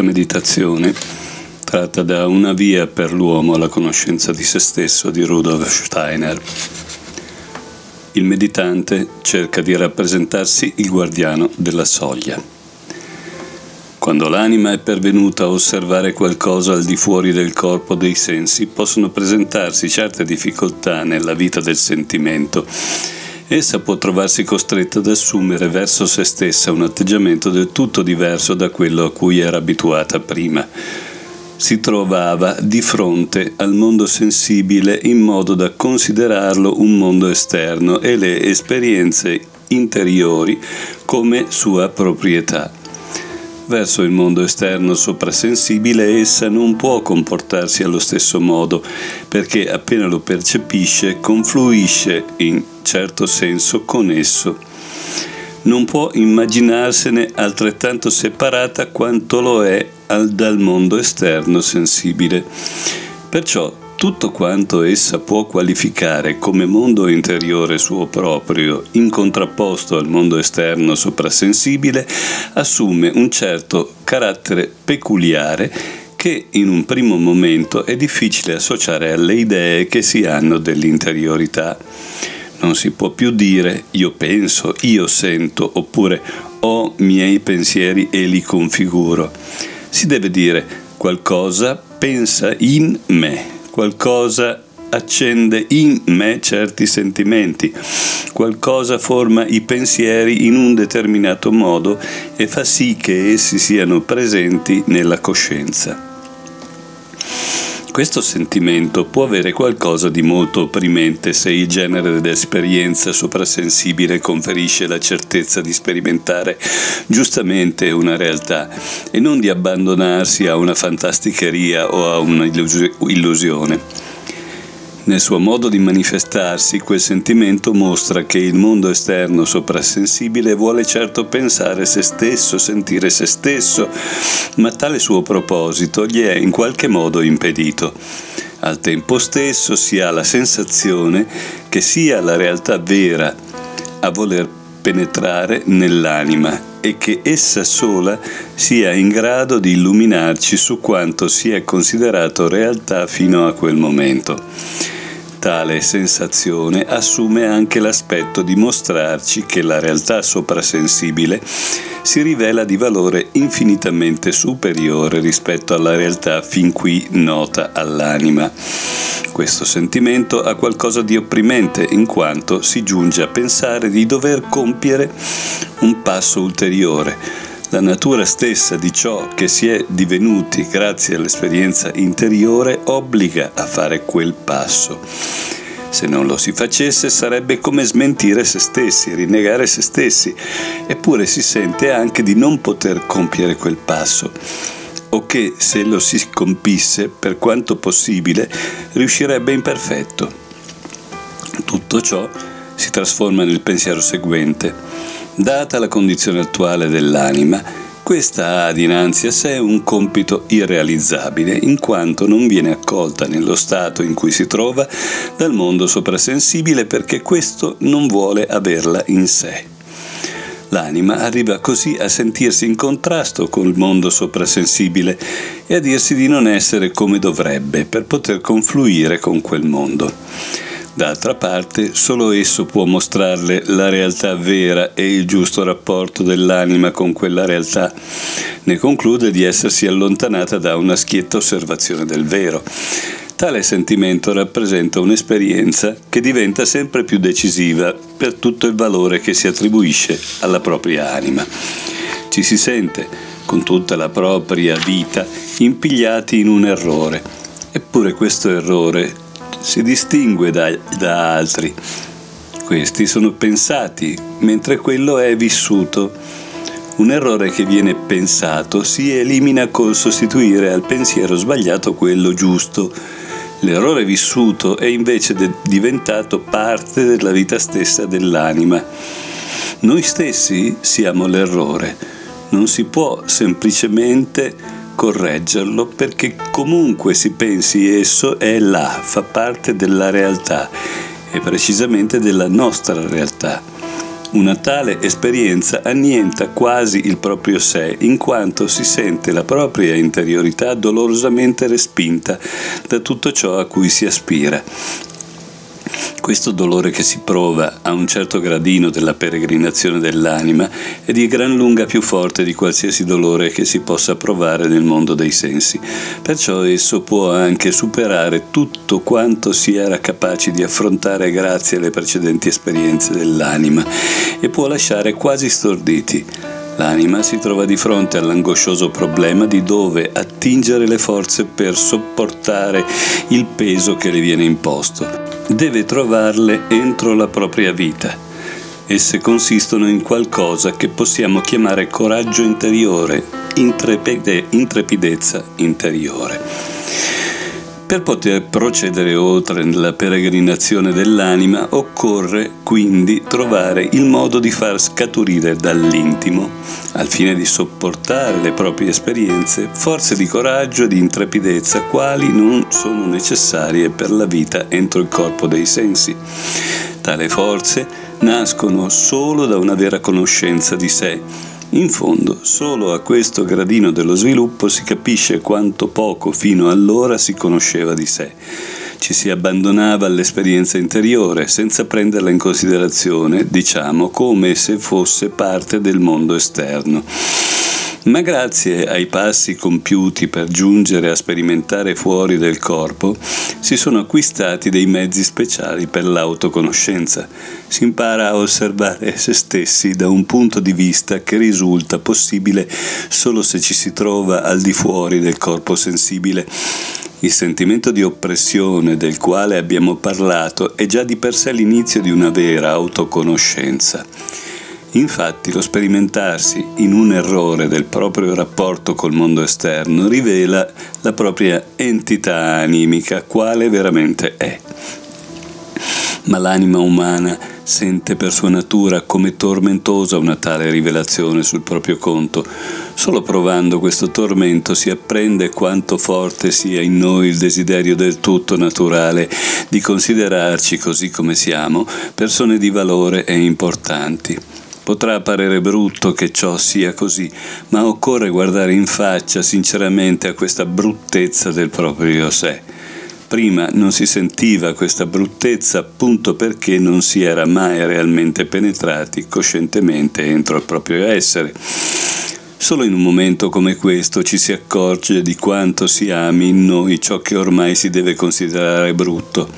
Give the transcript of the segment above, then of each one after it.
quarta meditazione tratta da Una via per l'uomo alla conoscenza di se stesso di Rudolf Steiner. Il meditante cerca di rappresentarsi il guardiano della soglia. Quando l'anima è pervenuta a osservare qualcosa al di fuori del corpo dei sensi, possono presentarsi certe difficoltà nella vita del sentimento essa può trovarsi costretta ad assumere verso se stessa un atteggiamento del tutto diverso da quello a cui era abituata prima. Si trovava di fronte al mondo sensibile in modo da considerarlo un mondo esterno e le esperienze interiori come sua proprietà verso il mondo esterno soprasensibile essa non può comportarsi allo stesso modo, perché appena lo percepisce confluisce in certo senso con esso. Non può immaginarsene altrettanto separata quanto lo è dal mondo esterno sensibile. Perciò tutto quanto essa può qualificare come mondo interiore suo proprio, in contrapposto al mondo esterno soprasensibile, assume un certo carattere peculiare che in un primo momento è difficile associare alle idee che si hanno dell'interiorità. Non si può più dire io penso, io sento, oppure ho miei pensieri e li configuro. Si deve dire qualcosa pensa in me qualcosa accende in me certi sentimenti, qualcosa forma i pensieri in un determinato modo e fa sì che essi siano presenti nella coscienza. Questo sentimento può avere qualcosa di molto opprimente se il genere dell'esperienza soprasensibile conferisce la certezza di sperimentare giustamente una realtà e non di abbandonarsi a una fantasticheria o a un'illusione. Nel suo modo di manifestarsi, quel sentimento mostra che il mondo esterno soprassensibile vuole certo pensare se stesso, sentire se stesso, ma tale suo proposito gli è in qualche modo impedito. Al tempo stesso si ha la sensazione che sia la realtà vera a voler penetrare nell'anima e che essa sola sia in grado di illuminarci su quanto si è considerato realtà fino a quel momento. Tale sensazione assume anche l'aspetto di mostrarci che la realtà soprasensibile si rivela di valore infinitamente superiore rispetto alla realtà fin qui nota all'anima. Questo sentimento ha qualcosa di opprimente in quanto si giunge a pensare di dover compiere un passo ulteriore la natura stessa di ciò che si è divenuti grazie all'esperienza interiore obbliga a fare quel passo. Se non lo si facesse sarebbe come smentire se stessi, rinnegare se stessi, eppure si sente anche di non poter compiere quel passo, o che se lo si compisse, per quanto possibile, riuscirebbe imperfetto. Tutto ciò si trasforma nel pensiero seguente Data la condizione attuale dell'anima, questa ha dinanzi a sé un compito irrealizzabile, in quanto non viene accolta nello stato in cui si trova dal mondo soprasensibile perché questo non vuole averla in sé. L'anima arriva così a sentirsi in contrasto col mondo soprasensibile e a dirsi di non essere come dovrebbe per poter confluire con quel mondo. D'altra parte, solo esso può mostrarle la realtà vera e il giusto rapporto dell'anima con quella realtà. Ne conclude di essersi allontanata da una schietta osservazione del vero. Tale sentimento rappresenta un'esperienza che diventa sempre più decisiva per tutto il valore che si attribuisce alla propria anima. Ci si sente, con tutta la propria vita, impigliati in un errore. Eppure questo errore si distingue da, da altri. Questi sono pensati, mentre quello è vissuto. Un errore che viene pensato si elimina col sostituire al pensiero sbagliato quello giusto. L'errore vissuto è invece de- diventato parte della vita stessa dell'anima. Noi stessi siamo l'errore. Non si può semplicemente correggerlo perché comunque si pensi esso è là, fa parte della realtà e precisamente della nostra realtà. Una tale esperienza annienta quasi il proprio sé, in quanto si sente la propria interiorità dolorosamente respinta da tutto ciò a cui si aspira questo dolore che si prova a un certo gradino della peregrinazione dell'anima è di gran lunga più forte di qualsiasi dolore che si possa provare nel mondo dei sensi. Perciò esso può anche superare tutto quanto si era capaci di affrontare grazie alle precedenti esperienze dell'anima e può lasciare quasi storditi. L'anima si trova di fronte all'angoscioso problema di dove attingere le forze per sopportare il peso che le viene imposto deve trovarle entro la propria vita. Esse consistono in qualcosa che possiamo chiamare coraggio interiore, intrepide, intrepidezza interiore. Per poter procedere oltre nella peregrinazione dell'anima occorre quindi trovare il modo di far scaturire dall'intimo, al fine di sopportare le proprie esperienze, forze di coraggio e di intrepidezza quali non sono necessarie per la vita entro il corpo dei sensi. Tale forze nascono solo da una vera conoscenza di sé in fondo, solo a questo gradino dello sviluppo si capisce quanto poco fino allora si conosceva di sé. Ci si abbandonava all'esperienza interiore senza prenderla in considerazione, diciamo, come se fosse parte del mondo esterno ma grazie ai passi compiuti per giungere a sperimentare fuori del corpo, si sono acquistati dei mezzi speciali per l'autoconoscenza. Si impara a osservare se stessi da un punto di vista che risulta possibile solo se ci si trova al di fuori del corpo sensibile. Il sentimento di oppressione del quale abbiamo parlato è già di per sé l'inizio di una vera autoconoscenza. Infatti lo sperimentarsi in un errore del proprio rapporto col mondo esterno rivela la propria entità animica, quale veramente è. Ma l'anima umana sente per sua natura come tormentosa una tale rivelazione sul proprio conto. Solo provando questo tormento si apprende quanto forte sia in noi il desiderio del tutto naturale di considerarci così come siamo persone di valore e importanti. Potrà apparire brutto che ciò sia così, ma occorre guardare in faccia sinceramente a questa bruttezza del proprio sé. Prima non si sentiva questa bruttezza appunto perché non si era mai realmente penetrati coscientemente entro il proprio essere. Solo in un momento come questo ci si accorge di quanto si ami in noi ciò che ormai si deve considerare brutto.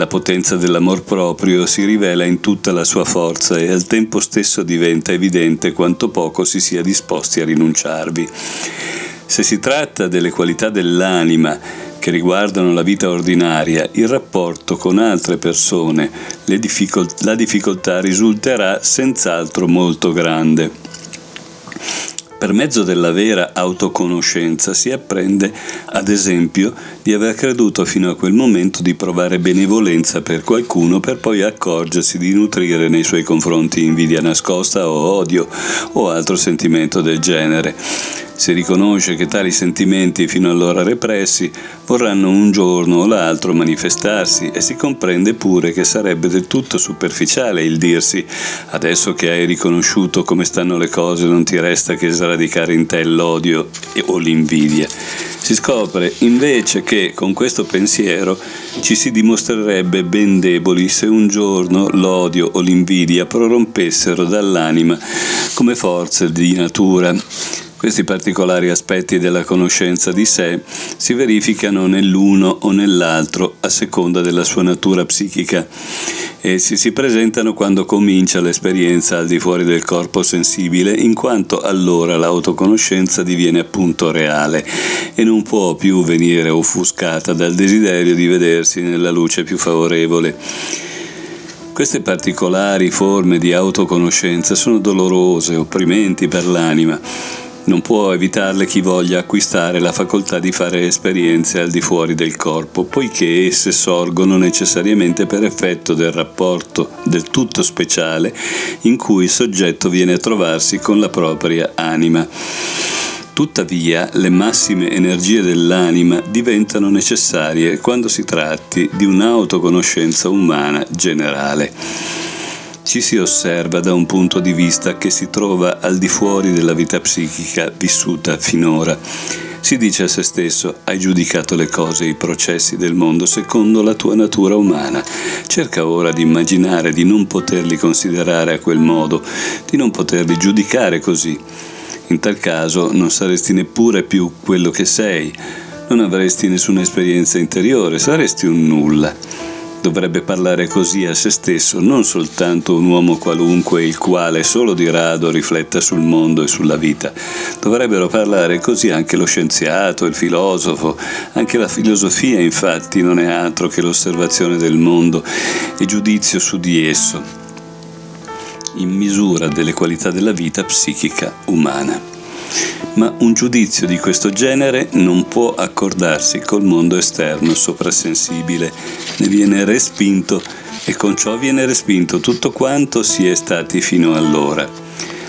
La potenza dell'amor proprio si rivela in tutta la sua forza e al tempo stesso diventa evidente quanto poco si sia disposti a rinunciarvi. Se si tratta delle qualità dell'anima che riguardano la vita ordinaria, il rapporto con altre persone, difficol- la difficoltà risulterà senz'altro molto grande. Per mezzo della vera autoconoscenza si apprende, ad esempio, di aver creduto fino a quel momento di provare benevolenza per qualcuno per poi accorgersi di nutrire nei suoi confronti invidia nascosta o odio o altro sentimento del genere. Si riconosce che tali sentimenti fino allora repressi vorranno un giorno o l'altro manifestarsi e si comprende pure che sarebbe del tutto superficiale il dirsi adesso che hai riconosciuto come stanno le cose non ti resta che sradicare in te l'odio o l'invidia. Si scopre invece che con questo pensiero ci si dimostrerebbe ben deboli se un giorno l'odio o l'invidia prorompessero dall'anima come forze di natura questi particolari aspetti della conoscenza di sé si verificano nell'uno o nell'altro a seconda della sua natura psichica. Essi si presentano quando comincia l'esperienza al di fuori del corpo sensibile, in quanto allora l'autoconoscenza diviene appunto reale e non può più venire offuscata dal desiderio di vedersi nella luce più favorevole. Queste particolari forme di autoconoscenza sono dolorose, opprimenti per l'anima non può evitarle chi voglia acquistare la facoltà di fare esperienze al di fuori del corpo, poiché esse sorgono necessariamente per effetto del rapporto del tutto speciale in cui il soggetto viene a trovarsi con la propria anima. Tuttavia, le massime energie dell'anima diventano necessarie quando si tratti di un'autoconoscenza umana generale. Ci si osserva da un punto di vista che si trova al di fuori della vita psichica vissuta finora. Si dice a se stesso, hai giudicato le cose e i processi del mondo secondo la tua natura umana. Cerca ora di immaginare di non poterli considerare a quel modo, di non poterli giudicare così. In tal caso non saresti neppure più quello che sei, non avresti nessuna esperienza interiore, saresti un nulla dovrebbe parlare così a se stesso non soltanto un uomo qualunque il quale solo di rado rifletta sul mondo e sulla vita, dovrebbero parlare così anche lo scienziato, il filosofo, anche la filosofia infatti non è altro che l'osservazione del mondo e giudizio su di esso, in misura delle qualità della vita psichica umana ma un giudizio di questo genere non può accordarsi col mondo esterno soprasensibile, ne viene respinto e con ciò viene respinto tutto quanto si è stati fino allora.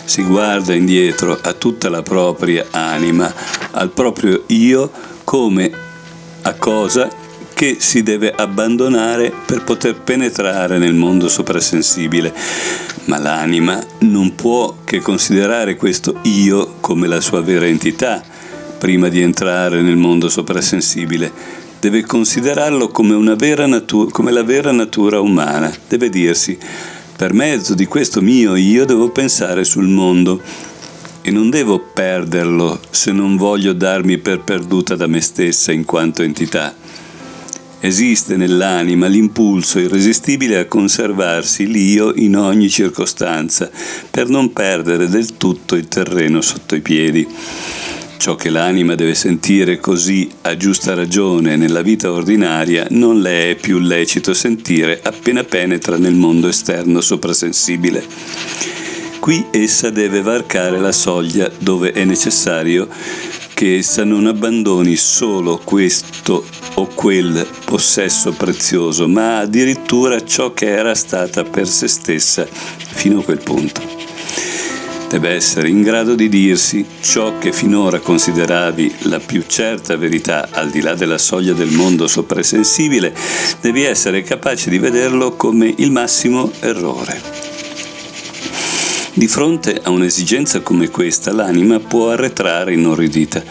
Si guarda indietro a tutta la propria anima, al proprio io come a cosa che si deve abbandonare per poter penetrare nel mondo soprasensibile. Ma l'anima non può che considerare questo io come la sua vera entità prima di entrare nel mondo soprasensibile. Deve considerarlo come, natu- come la vera natura umana. Deve dirsi, per mezzo di questo mio io devo pensare sul mondo e non devo perderlo se non voglio darmi per perduta da me stessa in quanto entità. Esiste nell'anima l'impulso irresistibile a conservarsi l'io in ogni circostanza, per non perdere del tutto il terreno sotto i piedi. Ciò che l'anima deve sentire così a giusta ragione nella vita ordinaria non le è più lecito sentire appena penetra nel mondo esterno soprasensibile. Qui essa deve varcare la soglia dove è necessario essa non abbandoni solo questo o quel possesso prezioso, ma addirittura ciò che era stata per se stessa fino a quel punto. Deve essere in grado di dirsi ciò che finora consideravi la più certa verità al di là della soglia del mondo soprasensibile, devi essere capace di vederlo come il massimo errore. Di fronte a un'esigenza come questa, l'anima può arretrare inorridita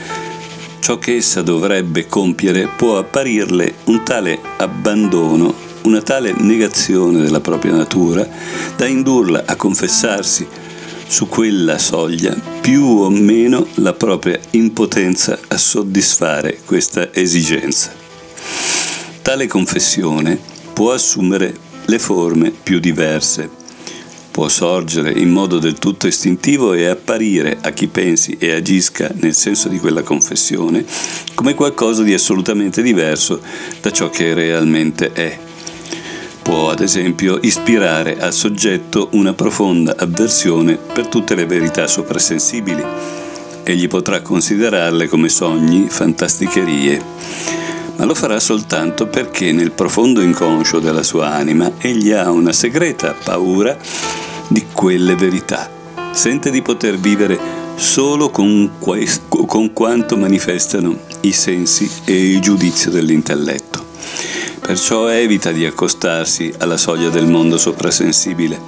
ciò che essa dovrebbe compiere può apparirle un tale abbandono, una tale negazione della propria natura, da indurla a confessarsi su quella soglia più o meno la propria impotenza a soddisfare questa esigenza. Tale confessione può assumere le forme più diverse può sorgere in modo del tutto istintivo e apparire a chi pensi e agisca nel senso di quella confessione come qualcosa di assolutamente diverso da ciò che realmente è. Può ad esempio ispirare al soggetto una profonda avversione per tutte le verità soprasensibili. Egli potrà considerarle come sogni, fantasticherie, ma lo farà soltanto perché nel profondo inconscio della sua anima egli ha una segreta paura di quelle verità. Sente di poter vivere solo con, questo, con quanto manifestano i sensi e il giudizio dell'intelletto. Perciò evita di accostarsi alla soglia del mondo soprasensibile.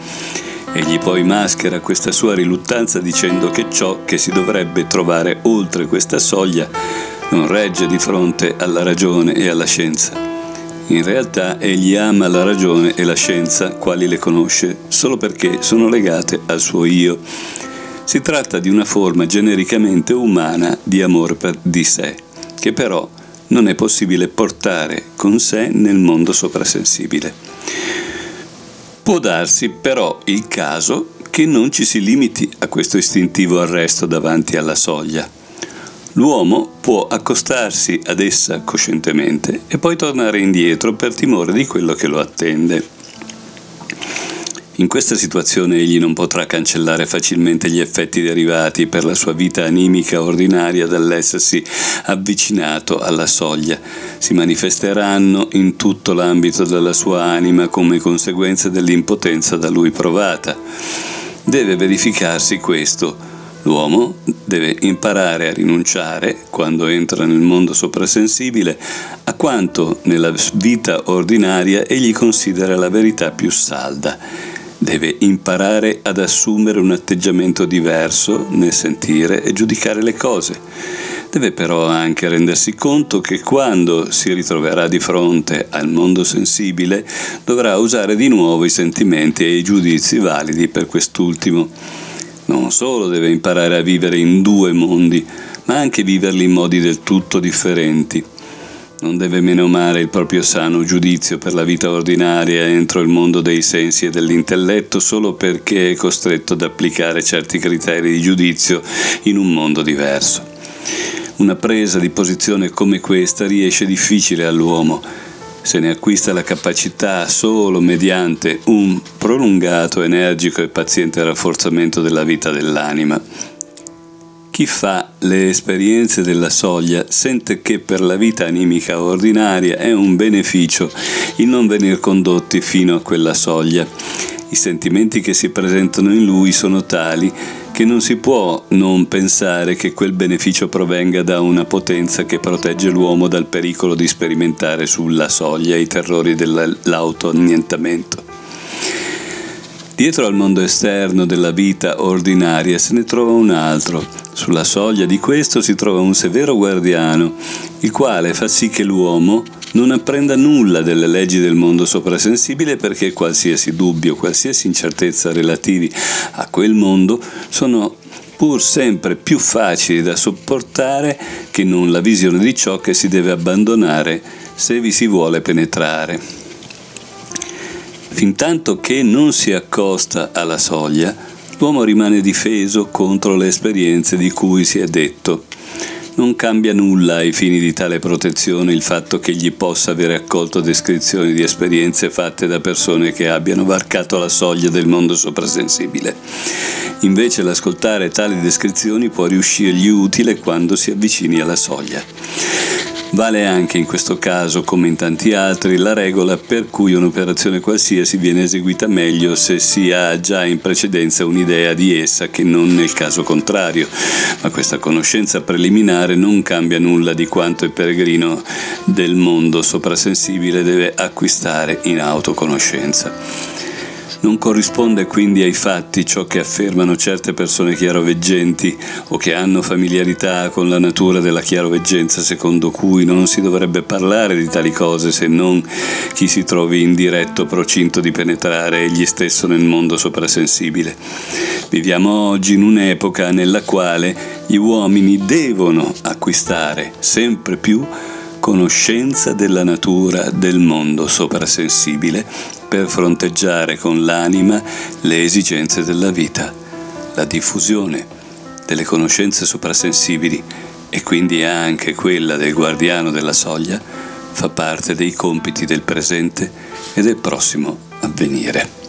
Egli poi maschera questa sua riluttanza dicendo che ciò che si dovrebbe trovare oltre questa soglia non regge di fronte alla ragione e alla scienza. In realtà egli ama la ragione e la scienza, quali le conosce, solo perché sono legate al suo io. Si tratta di una forma genericamente umana di amore per di sé, che però non è possibile portare con sé nel mondo soprasensibile. Può darsi però il caso che non ci si limiti a questo istintivo arresto davanti alla soglia L'uomo può accostarsi ad essa coscientemente e poi tornare indietro per timore di quello che lo attende. In questa situazione egli non potrà cancellare facilmente gli effetti derivati per la sua vita animica ordinaria dall'essersi avvicinato alla soglia. Si manifesteranno in tutto l'ambito della sua anima come conseguenze dell'impotenza da lui provata. Deve verificarsi questo L'uomo deve imparare a rinunciare, quando entra nel mondo soprasensibile, a quanto nella vita ordinaria egli considera la verità più salda deve imparare ad assumere un atteggiamento diverso nel sentire e giudicare le cose. Deve però anche rendersi conto che quando si ritroverà di fronte al mondo sensibile dovrà usare di nuovo i sentimenti e i giudizi validi per quest'ultimo. Solo deve imparare a vivere in due mondi, ma anche viverli in modi del tutto differenti non deve menomare il proprio sano giudizio per la vita ordinaria entro il mondo dei sensi e dell'intelletto solo perché è costretto ad applicare certi criteri di giudizio in un mondo diverso. Una presa di posizione come questa riesce difficile all'uomo, se ne acquista la capacità solo mediante un prolungato, energico e paziente rafforzamento della vita dell'anima. Chi fa le esperienze della soglia sente che per la vita animica ordinaria è un beneficio il non venir condotti fino a quella soglia. I sentimenti che si presentano in lui sono tali che non si può non pensare che quel beneficio provenga da una potenza che protegge l'uomo dal pericolo di sperimentare sulla soglia i terrori dell'autoannientamento. Dietro al mondo esterno della vita ordinaria se ne trova un altro, sulla soglia di questo si trova un severo guardiano, il quale fa sì che l'uomo non apprenda nulla delle leggi del mondo soprasensibile perché qualsiasi dubbio, qualsiasi incertezza relativi a quel mondo sono pur sempre più facili da sopportare che non la visione di ciò che si deve abbandonare se vi si vuole penetrare. Fintanto che non si accosta alla soglia, l'uomo rimane difeso contro le esperienze di cui si è detto. Non cambia nulla ai fini di tale protezione il fatto che egli possa avere accolto descrizioni di esperienze fatte da persone che abbiano varcato la soglia del mondo soprasensibile. Invece l'ascoltare tali descrizioni può riuscirgli utile quando si avvicini alla soglia. Vale anche in questo caso, come in tanti altri, la regola per cui un'operazione qualsiasi viene eseguita meglio se si ha già in precedenza un'idea di essa che non nel caso contrario, ma questa conoscenza preliminare non cambia nulla di quanto il peregrino del mondo soprasensibile deve acquistare in autoconoscenza. Non corrisponde quindi ai fatti ciò che affermano certe persone chiaroveggenti o che hanno familiarità con la natura della chiaroveggenza secondo cui non si dovrebbe parlare di tali cose se non chi si trovi in diretto procinto di penetrare egli stesso nel mondo soprasensibile. Viviamo oggi in un'epoca nella quale gli uomini devono acquistare sempre più conoscenza della natura del mondo soprasensibile per fronteggiare con l'anima le esigenze della vita, la diffusione delle conoscenze soprasensibili e quindi anche quella del guardiano della soglia fa parte dei compiti del presente e del prossimo avvenire.